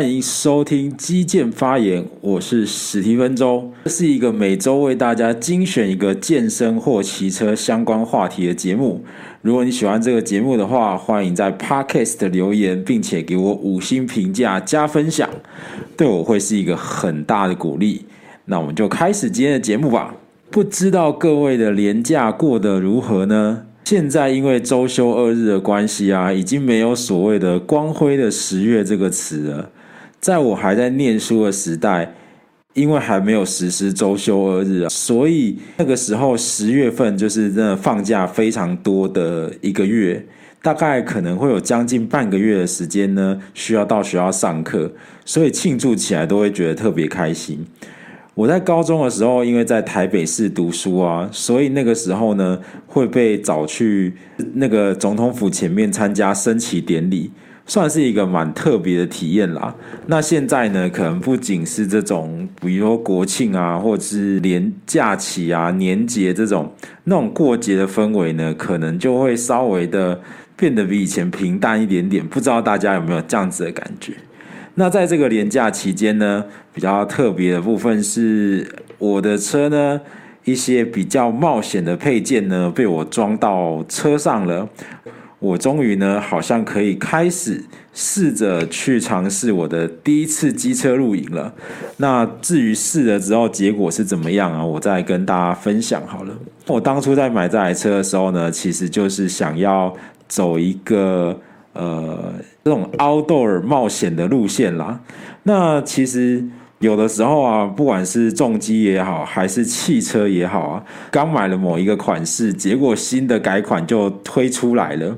欢迎收听基建发言，我是史蒂芬周，这是一个每周为大家精选一个健身或骑车相关话题的节目。如果你喜欢这个节目的话，欢迎在 Podcast 留言，并且给我五星评价加分享，对我会是一个很大的鼓励。那我们就开始今天的节目吧。不知道各位的年假过得如何呢？现在因为周休二日的关系啊，已经没有所谓的光辉的十月这个词了。在我还在念书的时代，因为还没有实施周休二日啊，所以那个时候十月份就是真的放假非常多的一个月，大概可能会有将近半个月的时间呢，需要到学校上课，所以庆祝起来都会觉得特别开心。我在高中的时候，因为在台北市读书啊，所以那个时候呢，会被找去那个总统府前面参加升旗典礼，算是一个蛮特别的体验啦。那现在呢，可能不仅是这种，比如说国庆啊，或者是连假期啊、年节这种那种过节的氛围呢，可能就会稍微的变得比以前平淡一点点。不知道大家有没有这样子的感觉？那在这个连假期间呢，比较特别的部分是我的车呢，一些比较冒险的配件呢，被我装到车上了。我终于呢，好像可以开始试着去尝试我的第一次机车露营了。那至于试了之后结果是怎么样啊？我再跟大家分享好了。我当初在买这台车的时候呢，其实就是想要走一个。呃，这种 outdoor 冒险的路线啦，那其实有的时候啊，不管是重机也好，还是汽车也好啊，刚买了某一个款式，结果新的改款就推出来了。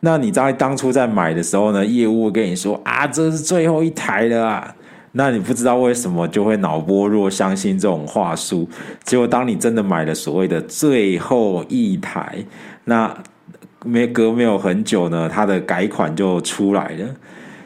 那你在当初在买的时候呢，业务跟你说啊，这是最后一台了啊，那你不知道为什么就会脑波弱，相信这种话术。结果当你真的买了所谓的最后一台，那。没隔没有很久呢，它的改款就出来了。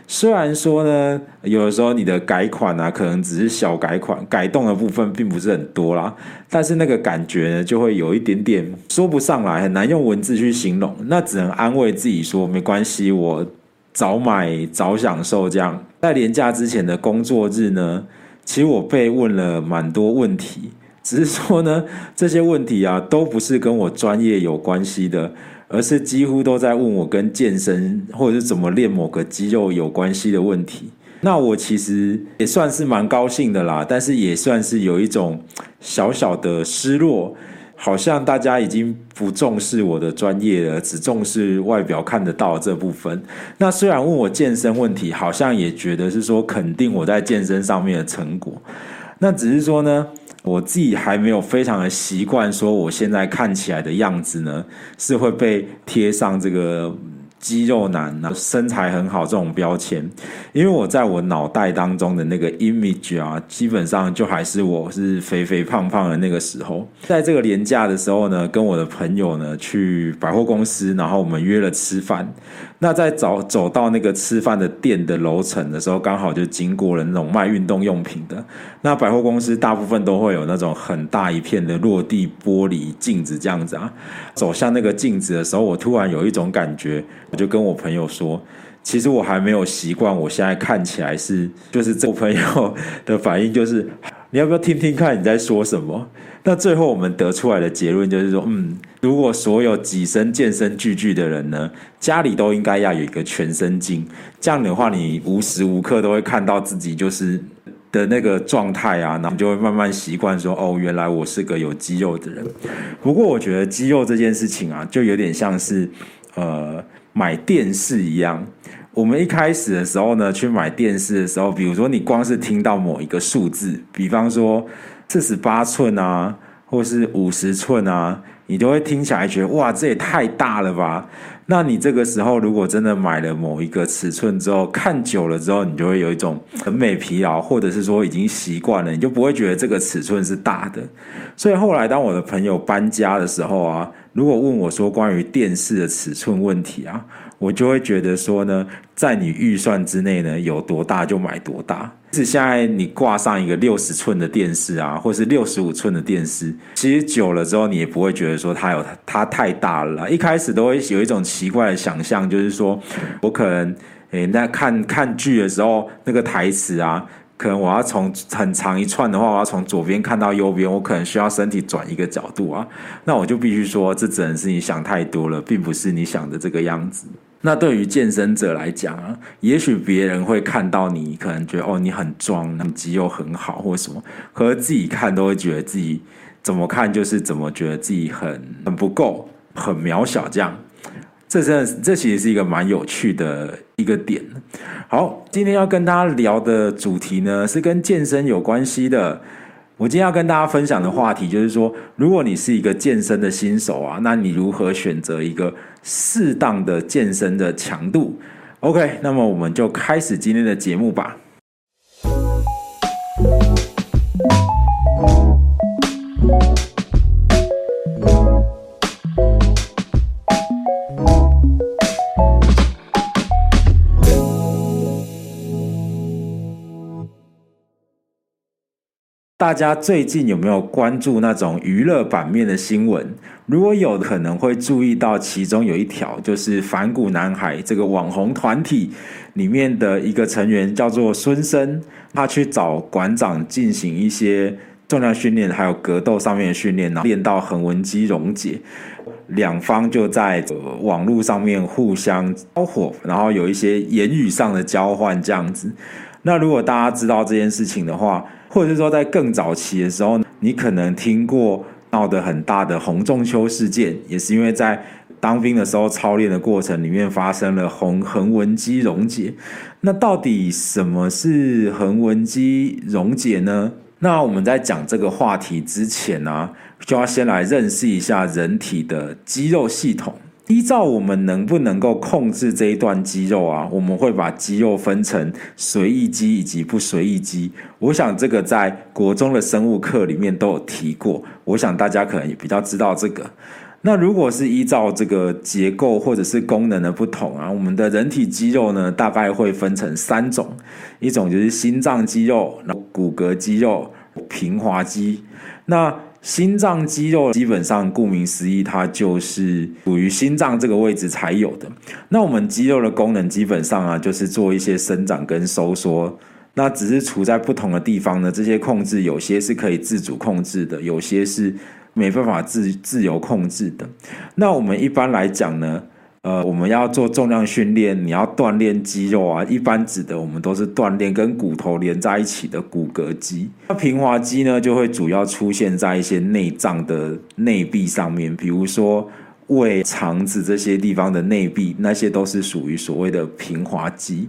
虽然说呢，有的时候你的改款啊，可能只是小改款，改动的部分并不是很多啦，但是那个感觉呢，就会有一点点说不上来，很难用文字去形容。那只能安慰自己说，没关系，我早买早享受。这样在连假之前的工作日呢，其实我被问了蛮多问题，只是说呢，这些问题啊，都不是跟我专业有关系的。而是几乎都在问我跟健身或者是怎么练某个肌肉有关系的问题。那我其实也算是蛮高兴的啦，但是也算是有一种小小的失落，好像大家已经不重视我的专业了，只重视外表看得到这部分。那虽然问我健身问题，好像也觉得是说肯定我在健身上面的成果。那只是说呢，我自己还没有非常的习惯，说我现在看起来的样子呢，是会被贴上这个。肌肉男啊，身材很好这种标签，因为我在我脑袋当中的那个 image 啊，基本上就还是我是肥肥胖胖的那个时候。在这个年假的时候呢，跟我的朋友呢去百货公司，然后我们约了吃饭。那在走走到那个吃饭的店的楼层的时候，刚好就经过了那种卖运动用品的。那百货公司大部分都会有那种很大一片的落地玻璃镜子这样子啊。走向那个镜子的时候，我突然有一种感觉。我就跟我朋友说，其实我还没有习惯，我现在看起来是，就是这朋友的反应就是，你要不要听听看你在说什么？那最后我们得出来的结论就是说，嗯，如果所有几身健身巨巨的人呢，家里都应该要有一个全身镜，这样的话，你无时无刻都会看到自己就是的那个状态啊，然后你就会慢慢习惯说，哦，原来我是个有肌肉的人。不过我觉得肌肉这件事情啊，就有点像是，呃。买电视一样，我们一开始的时候呢，去买电视的时候，比如说你光是听到某一个数字，比方说四十八寸啊，或是五十寸啊，你都会听起来觉得哇，这也太大了吧？那你这个时候如果真的买了某一个尺寸之后，看久了之后，你就会有一种审美疲劳，或者是说已经习惯了，你就不会觉得这个尺寸是大的。所以后来当我的朋友搬家的时候啊。如果问我说关于电视的尺寸问题啊，我就会觉得说呢，在你预算之内呢，有多大就买多大。是现在你挂上一个六十寸的电视啊，或是六十五寸的电视，其实久了之后，你也不会觉得说它有它太大了。一开始都会有一种奇怪的想象，就是说我可能诶，那看看剧的时候，那个台词啊，可能我要从很长一串的话，我要从左边看到右边，我可能需要身体转一个角度啊，那我就必须说，这只能是你想太多了，并不是你想的这个样子。那对于健身者来讲啊，也许别人会看到你，可能觉得哦，你很壮，你肌肉很好，或什么，可是自己看都会觉得自己怎么看就是怎么觉得自己很很不够，很渺小这样。这真的，这其实是一个蛮有趣的一个点。好，今天要跟大家聊的主题呢，是跟健身有关系的。我今天要跟大家分享的话题就是说，如果你是一个健身的新手啊，那你如何选择一个适当的健身的强度？OK，那么我们就开始今天的节目吧。大家最近有没有关注那种娱乐版面的新闻？如果有，可能会注意到其中有一条，就是反骨男孩这个网红团体里面的一个成员叫做孙生，他去找馆长进行一些重量训练，还有格斗上面的训练，然后练到横纹肌溶解，两方就在网络上面互相交火，然后有一些言语上的交换这样子。那如果大家知道这件事情的话，或者是说，在更早期的时候，你可能听过闹得很大的洪仲秋事件，也是因为在当兵的时候操练的过程里面发生了横横纹肌溶解。那到底什么是横纹肌溶解呢？那我们在讲这个话题之前呢、就要先来认识一下人体的肌肉系统。依照我们能不能够控制这一段肌肉啊，我们会把肌肉分成随意肌以及不随意肌。我想这个在国中的生物课里面都有提过，我想大家可能也比较知道这个。那如果是依照这个结构或者是功能的不同啊，我们的人体肌肉呢，大概会分成三种，一种就是心脏肌肉、然后骨骼肌肉、平滑肌。那心脏肌肉基本上顾名思义，它就是属于心脏这个位置才有的。那我们肌肉的功能基本上啊，就是做一些生长跟收缩。那只是处在不同的地方呢，这些控制有些是可以自主控制的，有些是没办法自自由控制的。那我们一般来讲呢，呃，我们要做重量训练，你要锻炼肌肉啊。一般指的我们都是锻炼跟骨头连在一起的骨骼肌。那平滑肌呢，就会主要出现在一些内脏的内壁上面，比如说胃、肠子这些地方的内壁，那些都是属于所谓的平滑肌。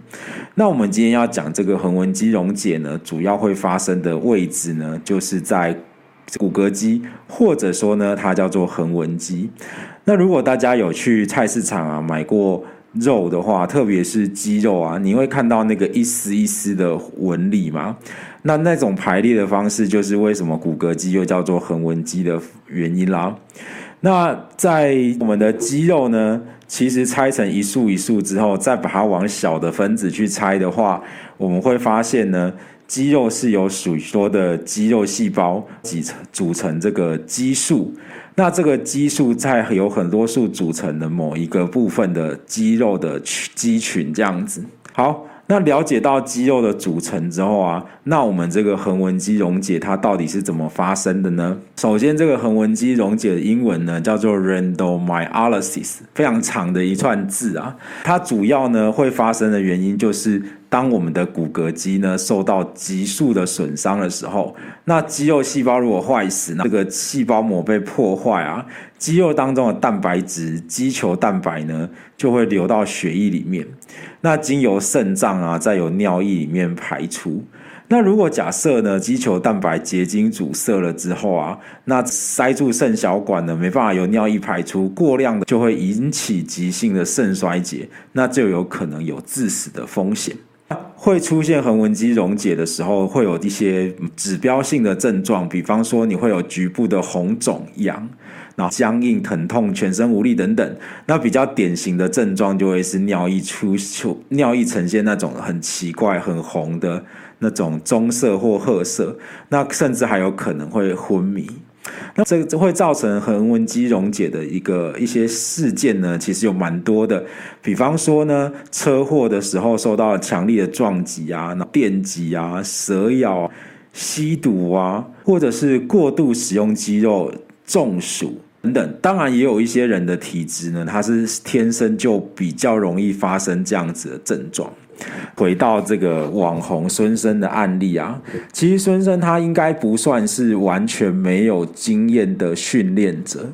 那我们今天要讲这个横纹肌溶解呢，主要会发生的位置呢，就是在骨骼肌，或者说呢，它叫做横纹肌。那如果大家有去菜市场啊买过肉的话，特别是鸡肉啊，你会看到那个一丝一丝的纹理吗？那那种排列的方式，就是为什么骨骼肌又叫做横纹肌的原因啦。那在我们的肌肉呢，其实拆成一束一束之后，再把它往小的分子去拆的话，我们会发现呢，肌肉是由许多的肌肉细胞组成组成这个肌束。那这个肌束在有很多束组成的某一个部分的肌肉的肌群这样子。好，那了解到肌肉的组成之后啊，那我们这个横纹肌溶解它到底是怎么发生的呢？首先，这个横纹肌溶解的英文呢叫做 rhabdomyolysis，非常长的一串字啊。它主要呢会发生的原因就是。当我们的骨骼肌呢受到急速的损伤的时候，那肌肉细胞如果坏死，那这个细胞膜被破坏啊，肌肉当中的蛋白质、肌球蛋白呢就会流到血液里面，那经由肾脏啊，再由尿液里面排出。那如果假设呢，肌球蛋白结晶阻塞了之后啊，那塞住肾小管呢，没办法由尿液排出，过量的就会引起急性的肾衰竭，那就有可能有致死的风险。会出现横纹肌溶解的时候，会有一些指标性的症状，比方说你会有局部的红肿痒，然后僵硬、疼痛、全身无力等等。那比较典型的症状就会是尿意出出，尿液呈现那种很奇怪、很红的那种棕色或褐色，那甚至还有可能会昏迷。那这个会造成横纹肌溶解的一个一些事件呢，其实有蛮多的。比方说呢，车祸的时候受到强烈的撞击啊、电击啊、蛇咬、吸毒啊，或者是过度使用肌肉、中暑等等。当然，也有一些人的体质呢，他是天生就比较容易发生这样子的症状。回到这个网红孙生的案例啊，其实孙生他应该不算是完全没有经验的训练者，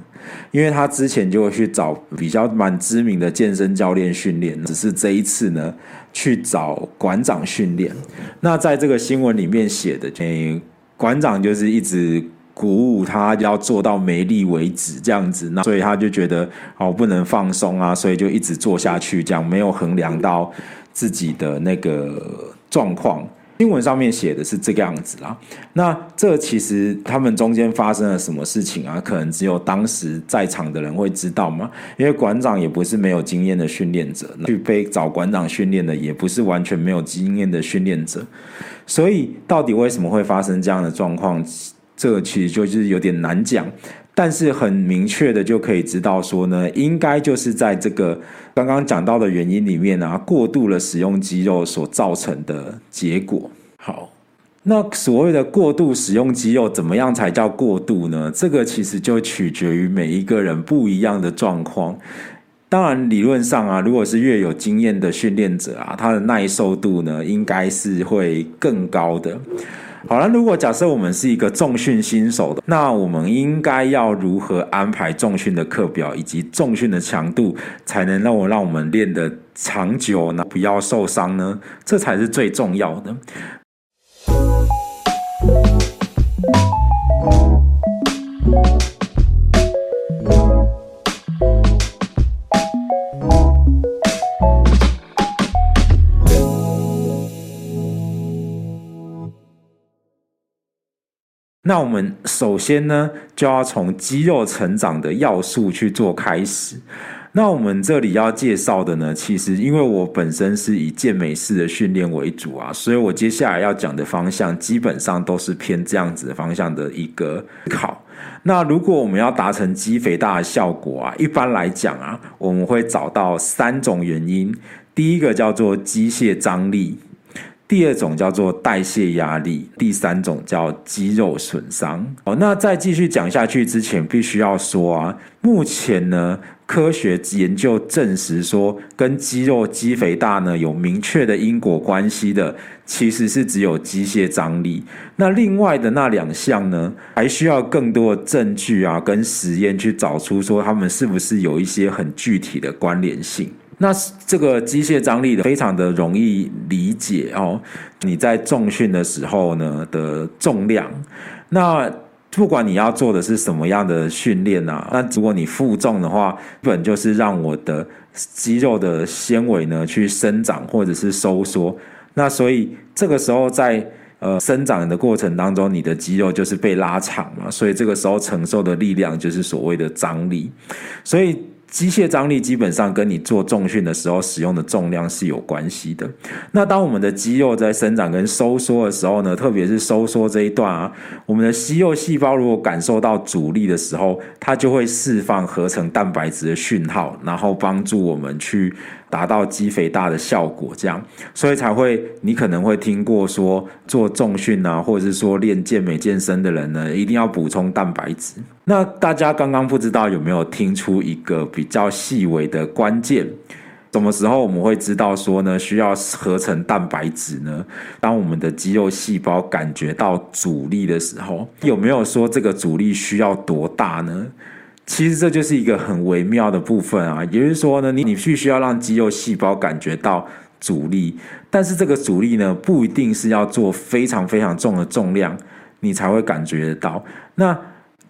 因为他之前就会去找比较蛮知名的健身教练训练，只是这一次呢去找馆长训练。那在这个新闻里面写的，诶，馆长就是一直鼓舞他要做到没力为止这样子，那所以他就觉得哦不能放松啊，所以就一直做下去，这样没有衡量到。自己的那个状况，新闻上面写的是这个样子啦。那这其实他们中间发生了什么事情啊？可能只有当时在场的人会知道嘛。因为馆长也不是没有经验的训练者，去被找馆长训练的也不是完全没有经验的训练者。所以到底为什么会发生这样的状况？这个其实就是有点难讲。但是很明确的就可以知道说呢，应该就是在这个刚刚讲到的原因里面啊，过度的使用肌肉所造成的结果。好，那所谓的过度使用肌肉，怎么样才叫过度呢？这个其实就取决于每一个人不一样的状况。当然，理论上啊，如果是越有经验的训练者啊，他的耐受度呢，应该是会更高的。好了，如果假设我们是一个重训新手的，那我们应该要如何安排重训的课表以及重训的强度，才能让我让我们练得长久呢？不要受伤呢？这才是最重要的。那我们首先呢，就要从肌肉成长的要素去做开始。那我们这里要介绍的呢，其实因为我本身是以健美式的训练为主啊，所以我接下来要讲的方向基本上都是偏这样子的方向的一个考。那如果我们要达成肌肥大的效果啊，一般来讲啊，我们会找到三种原因。第一个叫做机械张力。第二种叫做代谢压力，第三种叫肌肉损伤。哦，那在继续讲下去之前，必须要说啊，目前呢，科学研究证实说，跟肌肉肌肥大呢有明确的因果关系的，其实是只有机械张力。那另外的那两项呢，还需要更多的证据啊，跟实验去找出说他们是不是有一些很具体的关联性。那这个机械张力的非常的容易理解哦。你在重训的时候呢的重量，那不管你要做的是什么样的训练啊，那如果你负重的话，基本就是让我的肌肉的纤维呢去生长或者是收缩。那所以这个时候在呃生长的过程当中，你的肌肉就是被拉长嘛，所以这个时候承受的力量就是所谓的张力，所以。机械张力基本上跟你做重训的时候使用的重量是有关系的。那当我们的肌肉在生长跟收缩的时候呢，特别是收缩这一段啊，我们的肌肉细胞如果感受到阻力的时候，它就会释放合成蛋白质的讯号，然后帮助我们去。达到肌肥大的效果，这样，所以才会，你可能会听过说，做重训啊，或者是说练健美健身的人呢，一定要补充蛋白质。那大家刚刚不知道有没有听出一个比较细微的关键？什么时候我们会知道说呢，需要合成蛋白质呢？当我们的肌肉细胞感觉到阻力的时候，有没有说这个阻力需要多大呢？其实这就是一个很微妙的部分啊，也就是说呢，你你必须要让肌肉细胞感觉到阻力，但是这个阻力呢，不一定是要做非常非常重的重量，你才会感觉得到。那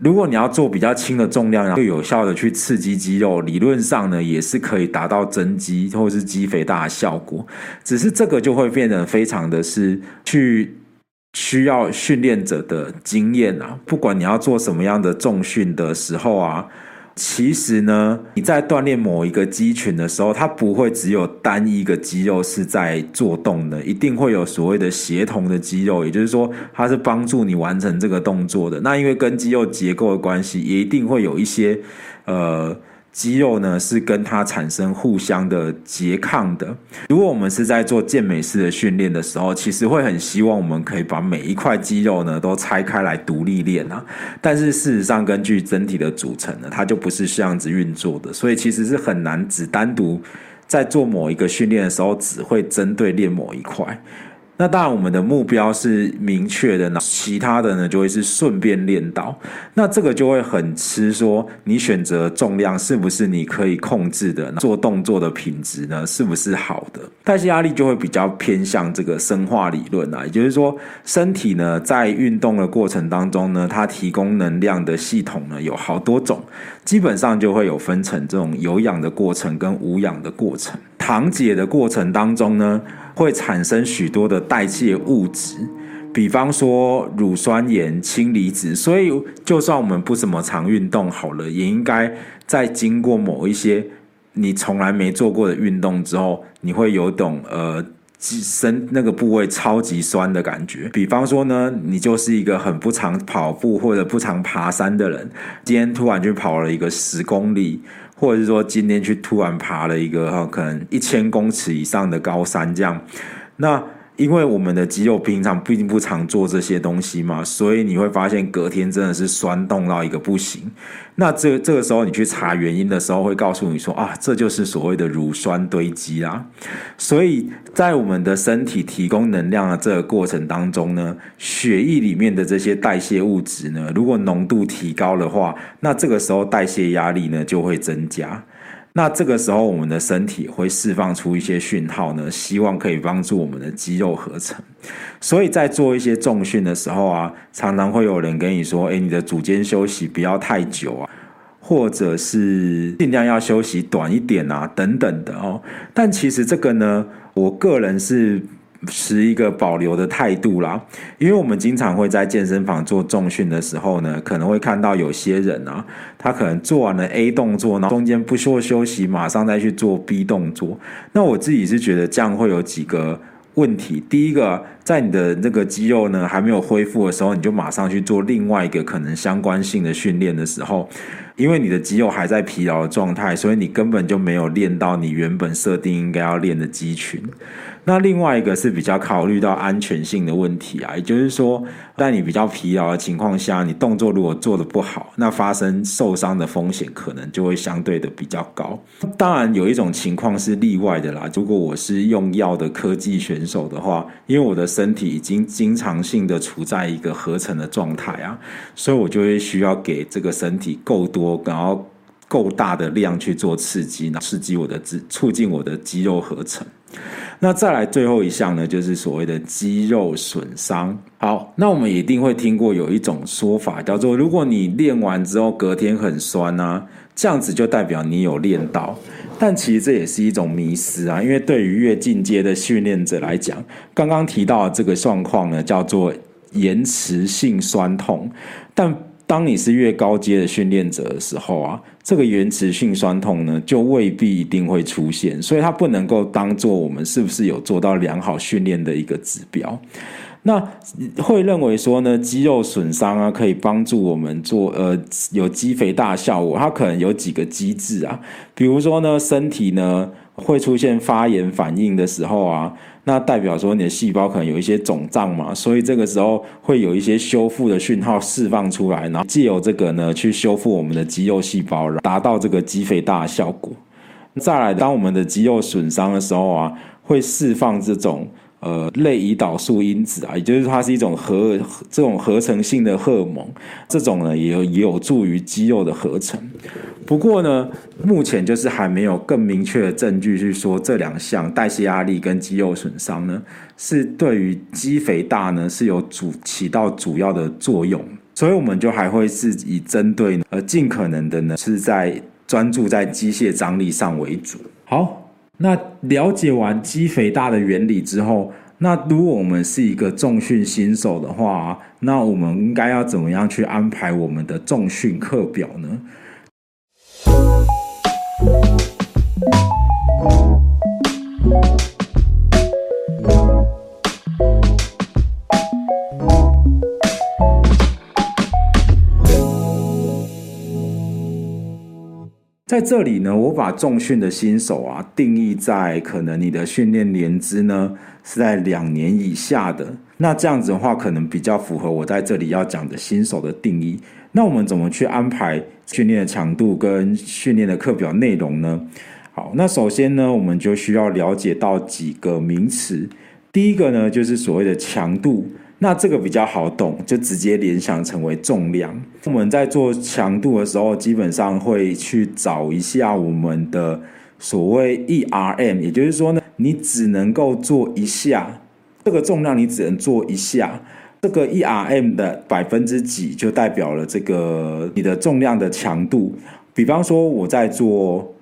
如果你要做比较轻的重量，然后有效的去刺激肌肉，理论上呢，也是可以达到增肌或是肌肥大的效果。只是这个就会变得非常的是去。需要训练者的经验啊，不管你要做什么样的重训的时候啊，其实呢，你在锻炼某一个肌群的时候，它不会只有单一个肌肉是在做动的，一定会有所谓的协同的肌肉，也就是说，它是帮助你完成这个动作的。那因为跟肌肉结构的关系，也一定会有一些呃。肌肉呢是跟它产生互相的拮抗的。如果我们是在做健美式的训练的时候，其实会很希望我们可以把每一块肌肉呢都拆开来独立练啊。但是事实上，根据整体的组成呢，它就不是这样子运作的，所以其实是很难只单独在做某一个训练的时候，只会针对练某一块。那当然，我们的目标是明确的，那其他的呢就会是顺便练到。那这个就会很吃说，你选择重量是不是你可以控制的，做动作的品质呢是不是好的？代谢压力就会比较偏向这个生化理论啊，也就是说，身体呢在运动的过程当中呢，它提供能量的系统呢有好多种，基本上就会有分成这种有氧的过程跟无氧的过程。糖解的过程当中呢，会产生许多的代谢物质，比方说乳酸盐、氢离子，所以就算我们不怎么常运动好了，也应该在经过某一些你从来没做过的运动之后，你会有种呃身那个部位超级酸的感觉。比方说呢，你就是一个很不常跑步或者不常爬山的人，今天突然去跑了一个十公里。或者是说今天去突然爬了一个哈，可能一千公尺以上的高山这样，那因为我们的肌肉平常并不常做这些东西嘛，所以你会发现隔天真的是酸痛到一个不行。那这这个时候你去查原因的时候，会告诉你说啊，这就是所谓的乳酸堆积啦。所以在我们的身体提供能量的这个过程当中呢，血液里面的这些代谢物质呢，如果浓度提高的话，那这个时候代谢压力呢就会增加。那这个时候我们的身体会释放出一些讯号呢，希望可以帮助我们的肌肉合成。所以在做一些重训的时候啊，常常会有人跟你说：“哎，你的组间休息不要太久啊，或者是尽量要休息短一点啊，等等的哦。”但其实这个呢，我个人是持一个保留的态度啦，因为我们经常会在健身房做重训的时候呢，可能会看到有些人啊，他可能做完了 A 动作，然后中间不做休息，马上再去做 B 动作。那我自己是觉得这样会有几个。问题第一个，在你的那个肌肉呢还没有恢复的时候，你就马上去做另外一个可能相关性的训练的时候，因为你的肌肉还在疲劳的状态，所以你根本就没有练到你原本设定应该要练的肌群。那另外一个是比较考虑到安全性的问题啊，也就是说，在你比较疲劳的情况下，你动作如果做得不好，那发生受伤的风险可能就会相对的比较高。当然，有一种情况是例外的啦，如果我是用药的科技选手的话，因为我的身体已经经常性的处在一个合成的状态啊，所以我就会需要给这个身体够多，然后够大的量去做刺激，刺激我的肌，促进我的肌肉合成。那再来最后一项呢，就是所谓的肌肉损伤。好，那我们一定会听过有一种说法，叫做如果你练完之后隔天很酸啊，这样子就代表你有练到。但其实这也是一种迷思啊，因为对于越进阶的训练者来讲，刚刚提到的这个状况呢，叫做延迟性酸痛，但当你是越高阶的训练者的时候啊，这个延迟性酸痛呢，就未必一定会出现，所以它不能够当做我们是不是有做到良好训练的一个指标。那会认为说呢，肌肉损伤啊，可以帮助我们做呃有肌肥大效果，它可能有几个机制啊，比如说呢，身体呢会出现发炎反应的时候啊。那代表说你的细胞可能有一些肿胀嘛，所以这个时候会有一些修复的讯号释放出来，然后借由这个呢去修复我们的肌肉细胞，达到这个肌肥大的效果。再来，当我们的肌肉损伤的时候啊，会释放这种。呃，类胰岛素因子啊，也就是它是一种合这种合成性的荷尔蒙，这种呢也有也有助于肌肉的合成。不过呢，目前就是还没有更明确的证据去说这两项代谢压力跟肌肉损伤呢，是对于肌肥大呢是有主起到主要的作用。所以我们就还会是以针对呃尽可能的呢是在专注在机械张力上为主。好。那了解完肌肥大的原理之后，那如果我们是一个重训新手的话，那我们应该要怎么样去安排我们的重训课表呢？在这里呢，我把重训的新手啊定义在可能你的训练年资呢是在两年以下的。那这样子的话，可能比较符合我在这里要讲的新手的定义。那我们怎么去安排训练的强度跟训练的课表内容呢？好，那首先呢，我们就需要了解到几个名词。第一个呢，就是所谓的强度。那这个比较好懂，就直接联想成为重量。我们在做强度的时候，基本上会去找一下我们的所谓 ERM，也就是说呢，你只能够做一下这个重量，你只能做一下这个 ERM 的百分之几，就代表了这个你的重量的强度。比方说，我在做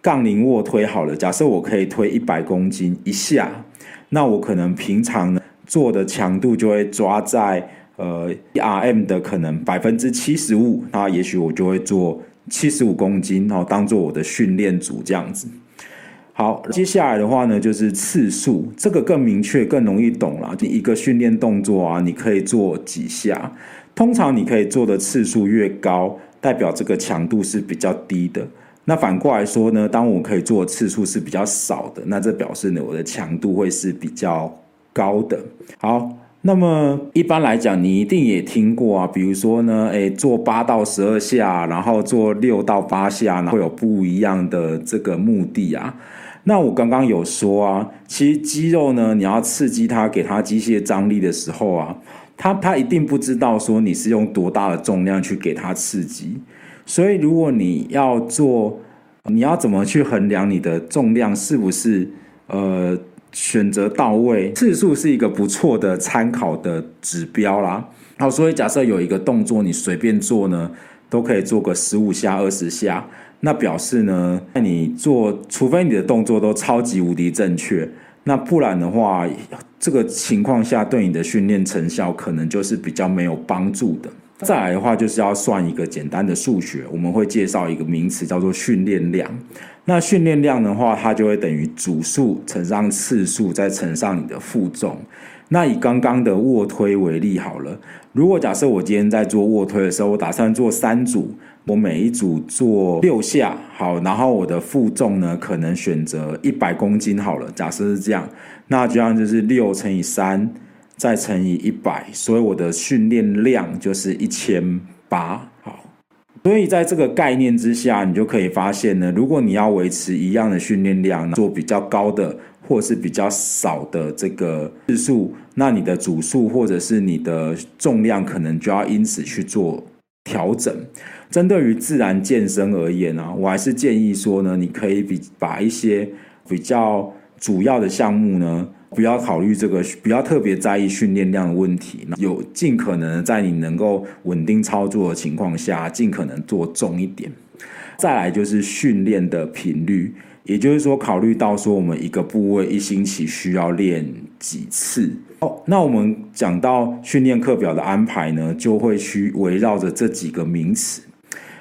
杠铃卧推好了，假设我可以推一百公斤一下，那我可能平常呢。做的强度就会抓在呃，E R M 的可能百分之七十五，那也许我就会做七十五公斤，然后当做我的训练组这样子。好，接下来的话呢，就是次数，这个更明确、更容易懂了。你一个训练动作啊，你可以做几下？通常你可以做的次数越高，代表这个强度是比较低的。那反过来说呢，当我可以做的次数是比较少的，那这表示呢，我的强度会是比较。高的。好，那么一般来讲，你一定也听过啊，比如说呢，诶，做八到十二下，然后做六到八下，会有不一样的这个目的啊。那我刚刚有说啊，其实肌肉呢，你要刺激它，给它机械张力的时候啊，它它一定不知道说你是用多大的重量去给它刺激，所以如果你要做，你要怎么去衡量你的重量是不是呃？选择到位，次数是一个不错的参考的指标啦。好，所以假设有一个动作你随便做呢，都可以做个十五下、二十下，那表示呢，那你做，除非你的动作都超级无敌正确，那不然的话，这个情况下对你的训练成效可能就是比较没有帮助的。再来的话，就是要算一个简单的数学，我们会介绍一个名词叫做训练量。那训练量的话，它就会等于组数乘上次数，再乘上你的负重。那以刚刚的卧推为例好了，如果假设我今天在做卧推的时候，我打算做三组，我每一组做六下，好，然后我的负重呢，可能选择一百公斤好了，假设是这样，那这样就是六乘以三。再乘以一百，所以我的训练量就是一千八。所以在这个概念之下，你就可以发现呢，如果你要维持一样的训练量，做比较高的或是比较少的这个次数，那你的组数或者是你的重量可能就要因此去做调整。针对于自然健身而言呢，我还是建议说呢，你可以比把一些比较主要的项目呢。不要考虑这个，不要特别在意训练量的问题，有尽可能在你能够稳定操作的情况下，尽可能做重一点。再来就是训练的频率，也就是说，考虑到说我们一个部位一星期需要练几次。哦，那我们讲到训练课表的安排呢，就会去围绕着这几个名词。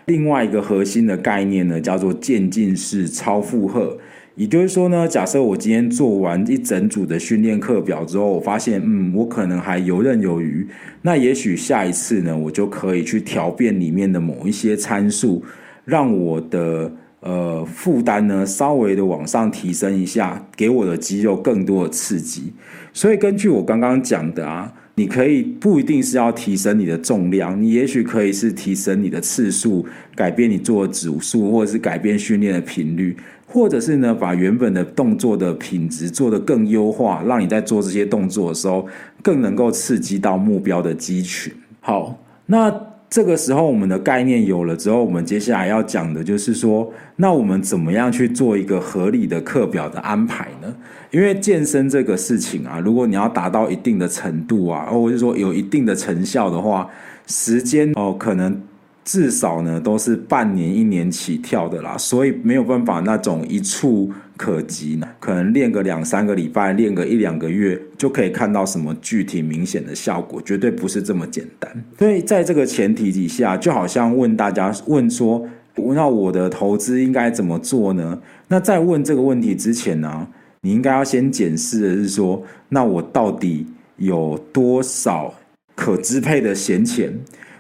另外一个核心的概念呢，叫做渐进式超负荷。也就是说呢，假设我今天做完一整组的训练课表之后，我发现，嗯，我可能还游刃有余，那也许下一次呢，我就可以去调变里面的某一些参数，让我的呃负担呢稍微的往上提升一下，给我的肌肉更多的刺激。所以根据我刚刚讲的啊，你可以不一定是要提升你的重量，你也许可以是提升你的次数，改变你做的组数，或者是改变训练的频率。或者是呢，把原本的动作的品质做得更优化，让你在做这些动作的时候，更能够刺激到目标的肌群。好，那这个时候我们的概念有了之后，我们接下来要讲的就是说，那我们怎么样去做一个合理的课表的安排呢？因为健身这个事情啊，如果你要达到一定的程度啊，或者说有一定的成效的话，时间哦，可能。至少呢，都是半年、一年起跳的啦，所以没有办法那种一触可及呢。可能练个两三个礼拜，练个一两个月，就可以看到什么具体明显的效果，绝对不是这么简单。所以在这个前提底下，就好像问大家问说，那我的投资应该怎么做呢？那在问这个问题之前呢，你应该要先检视的是说，那我到底有多少可支配的闲钱？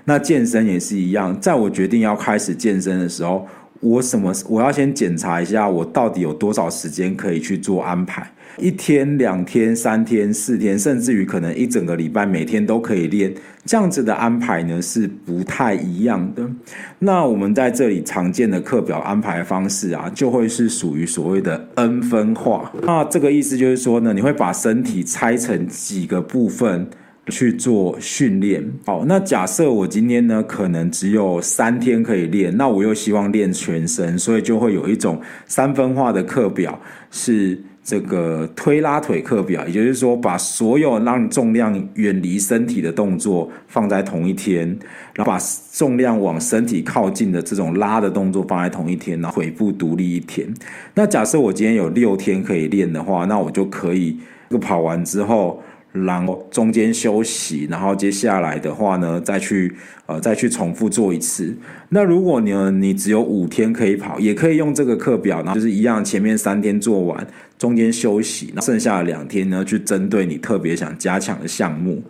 那健身也是一样，在我决定要开始健身的时候，我什么我要先检查一下，我到底有多少时间可以去做安排。一天、两天、三天、四天，甚至于可能一整个礼拜，每天都可以练，这样子的安排呢是不太一样的。那我们在这里常见的课表安排方式啊，就会是属于所谓的 N 分化。那这个意思就是说呢，你会把身体拆成几个部分去做训练。好，那假设我今天呢，可能只有三天可以练，那我又希望练全身，所以就会有一种三分化的课表是。这个推拉腿课表，也就是说，把所有让重量远离身体的动作放在同一天，然后把重量往身体靠近的这种拉的动作放在同一天，然后腿部独立一天。那假设我今天有六天可以练的话，那我就可以这个跑完之后。然后中间休息，然后接下来的话呢，再去呃再去重复做一次。那如果你你只有五天可以跑，也可以用这个课表，然后就是一样，前面三天做完，中间休息，那剩下的两天呢，去针对你特别想加强的项目。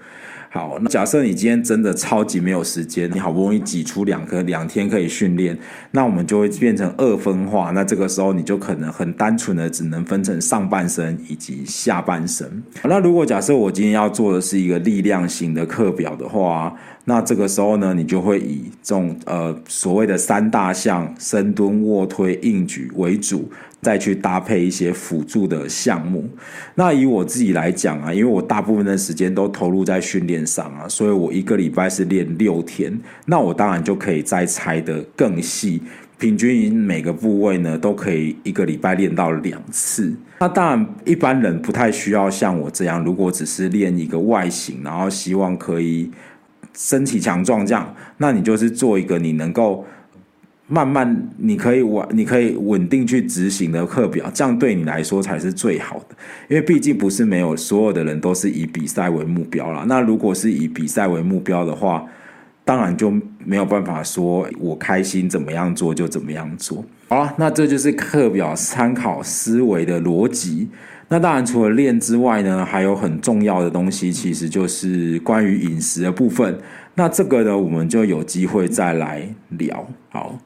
好，那假设你今天真的超级没有时间，你好不容易挤出两颗两天可以训练，那我们就会变成二分化。那这个时候你就可能很单纯的只能分成上半身以及下半身。那如果假设我今天要做的是一个力量型的课表的话，那这个时候呢，你就会以这种呃所谓的三大项深蹲、卧推、硬举为主。再去搭配一些辅助的项目。那以我自己来讲啊，因为我大部分的时间都投入在训练上啊，所以我一个礼拜是练六天。那我当然就可以再拆得更细，平均每个部位呢都可以一个礼拜练到两次。那当然一般人不太需要像我这样，如果只是练一个外形，然后希望可以身体强壮这样，那你就是做一个你能够。慢慢，你可以稳，你可以稳定去执行的课表，这样对你来说才是最好的。因为毕竟不是没有所有的人都是以比赛为目标啦。那如果是以比赛为目标的话，当然就没有办法说我开心怎么样做就怎么样做。好了，那这就是课表参考思维的逻辑。那当然除了练之外呢，还有很重要的东西，其实就是关于饮食的部分。那这个呢，我们就有机会再来聊。好。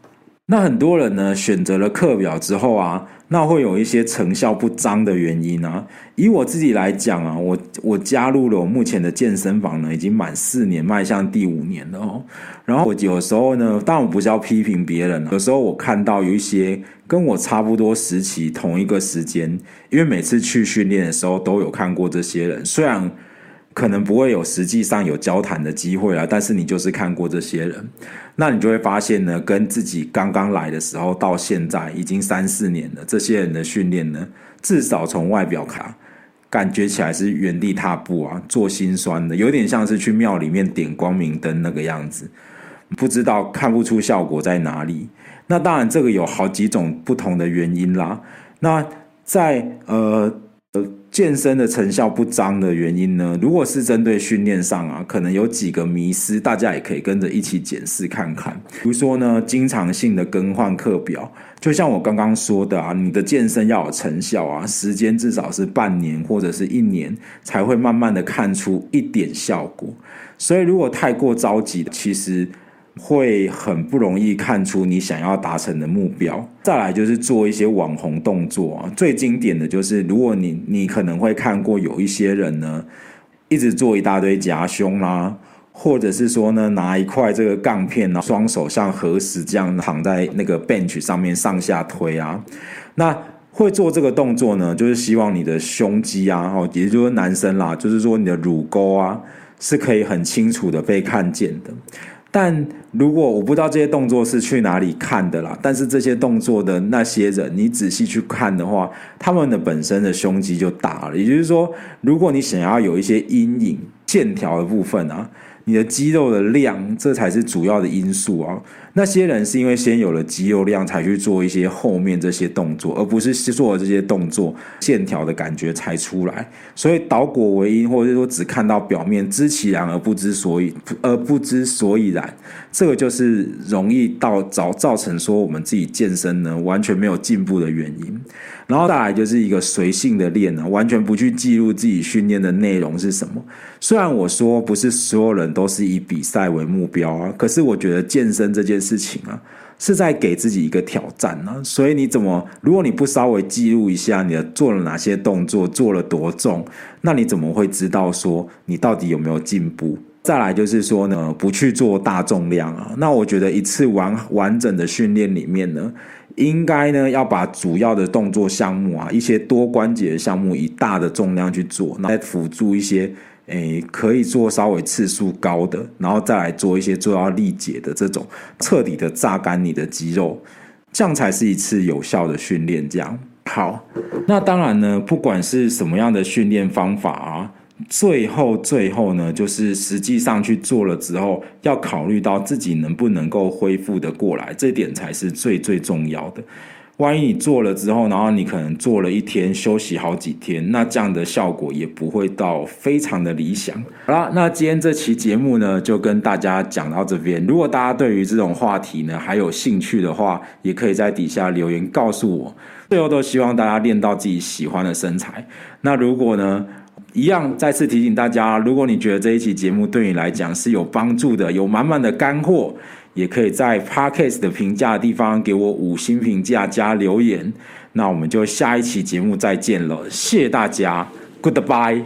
那很多人呢，选择了课表之后啊，那会有一些成效不彰的原因啊。以我自己来讲啊，我我加入了我目前的健身房呢，已经满四年，迈向第五年了哦。然后我有时候呢，当然我不是要批评别人，有时候我看到有一些跟我差不多时期同一个时间，因为每次去训练的时候都有看过这些人，虽然。可能不会有实际上有交谈的机会了，但是你就是看过这些人，那你就会发现呢，跟自己刚刚来的时候到现在已经三四年了，这些人的训练呢，至少从外表看，感觉起来是原地踏步啊，做心酸的，有点像是去庙里面点光明灯那个样子，不知道看不出效果在哪里。那当然，这个有好几种不同的原因啦。那在呃。健身的成效不彰的原因呢？如果是针对训练上啊，可能有几个迷失，大家也可以跟着一起检视看看。比如说呢，经常性的更换课表，就像我刚刚说的啊，你的健身要有成效啊，时间至少是半年或者是一年才会慢慢的看出一点效果。所以如果太过着急，其实。会很不容易看出你想要达成的目标。再来就是做一些网红动作啊，最经典的就是，如果你你可能会看过有一些人呢，一直做一大堆夹胸啦，或者是说呢，拿一块这个杠片，双手像合十这样躺在那个 bench 上面上下推啊。那会做这个动作呢，就是希望你的胸肌啊，哦，也就是男生啦，就是说你的乳沟啊，是可以很清楚的被看见的。但如果我不知道这些动作是去哪里看的啦，但是这些动作的那些人，你仔细去看的话，他们的本身的胸肌就大了。也就是说，如果你想要有一些阴影线条的部分啊。你的肌肉的量，这才是主要的因素啊。那些人是因为先有了肌肉量，才去做一些后面这些动作，而不是做了这些动作，线条的感觉才出来。所以倒果为因，或者是说只看到表面，知其然而不知所以，而不知所以然，这个就是容易到造造成说我们自己健身呢完全没有进步的原因。然后再来就是一个随性的练呢，完全不去记录自己训练的内容是什么。虽然我说不是所有人都是以比赛为目标啊，可是我觉得健身这件事情啊，是在给自己一个挑战呢。所以你怎么，如果你不稍微记录一下你的做了哪些动作，做了多重，那你怎么会知道说你到底有没有进步？再来就是说呢，不去做大重量啊。那我觉得一次完完整的训练里面呢，应该呢要把主要的动作项目啊，一些多关节的项目以大的重量去做，来辅助一些诶可以做稍微次数高的，然后再来做一些做到力竭的这种彻底的榨干你的肌肉，这样才是一次有效的训练。这样好，那当然呢，不管是什么样的训练方法啊。最后，最后呢，就是实际上去做了之后，要考虑到自己能不能够恢复得过来，这点才是最最重要的。万一你做了之后，然后你可能做了一天，休息好几天，那这样的效果也不会到非常的理想。好啦，那今天这期节目呢，就跟大家讲到这边。如果大家对于这种话题呢还有兴趣的话，也可以在底下留言告诉我。最后都希望大家练到自己喜欢的身材。那如果呢，一样，再次提醒大家，如果你觉得这一期节目对你来讲是有帮助的，有满满的干货，也可以在 Podcast 的评价的地方给我五星评价加留言。那我们就下一期节目再见了，谢谢大家，Goodbye。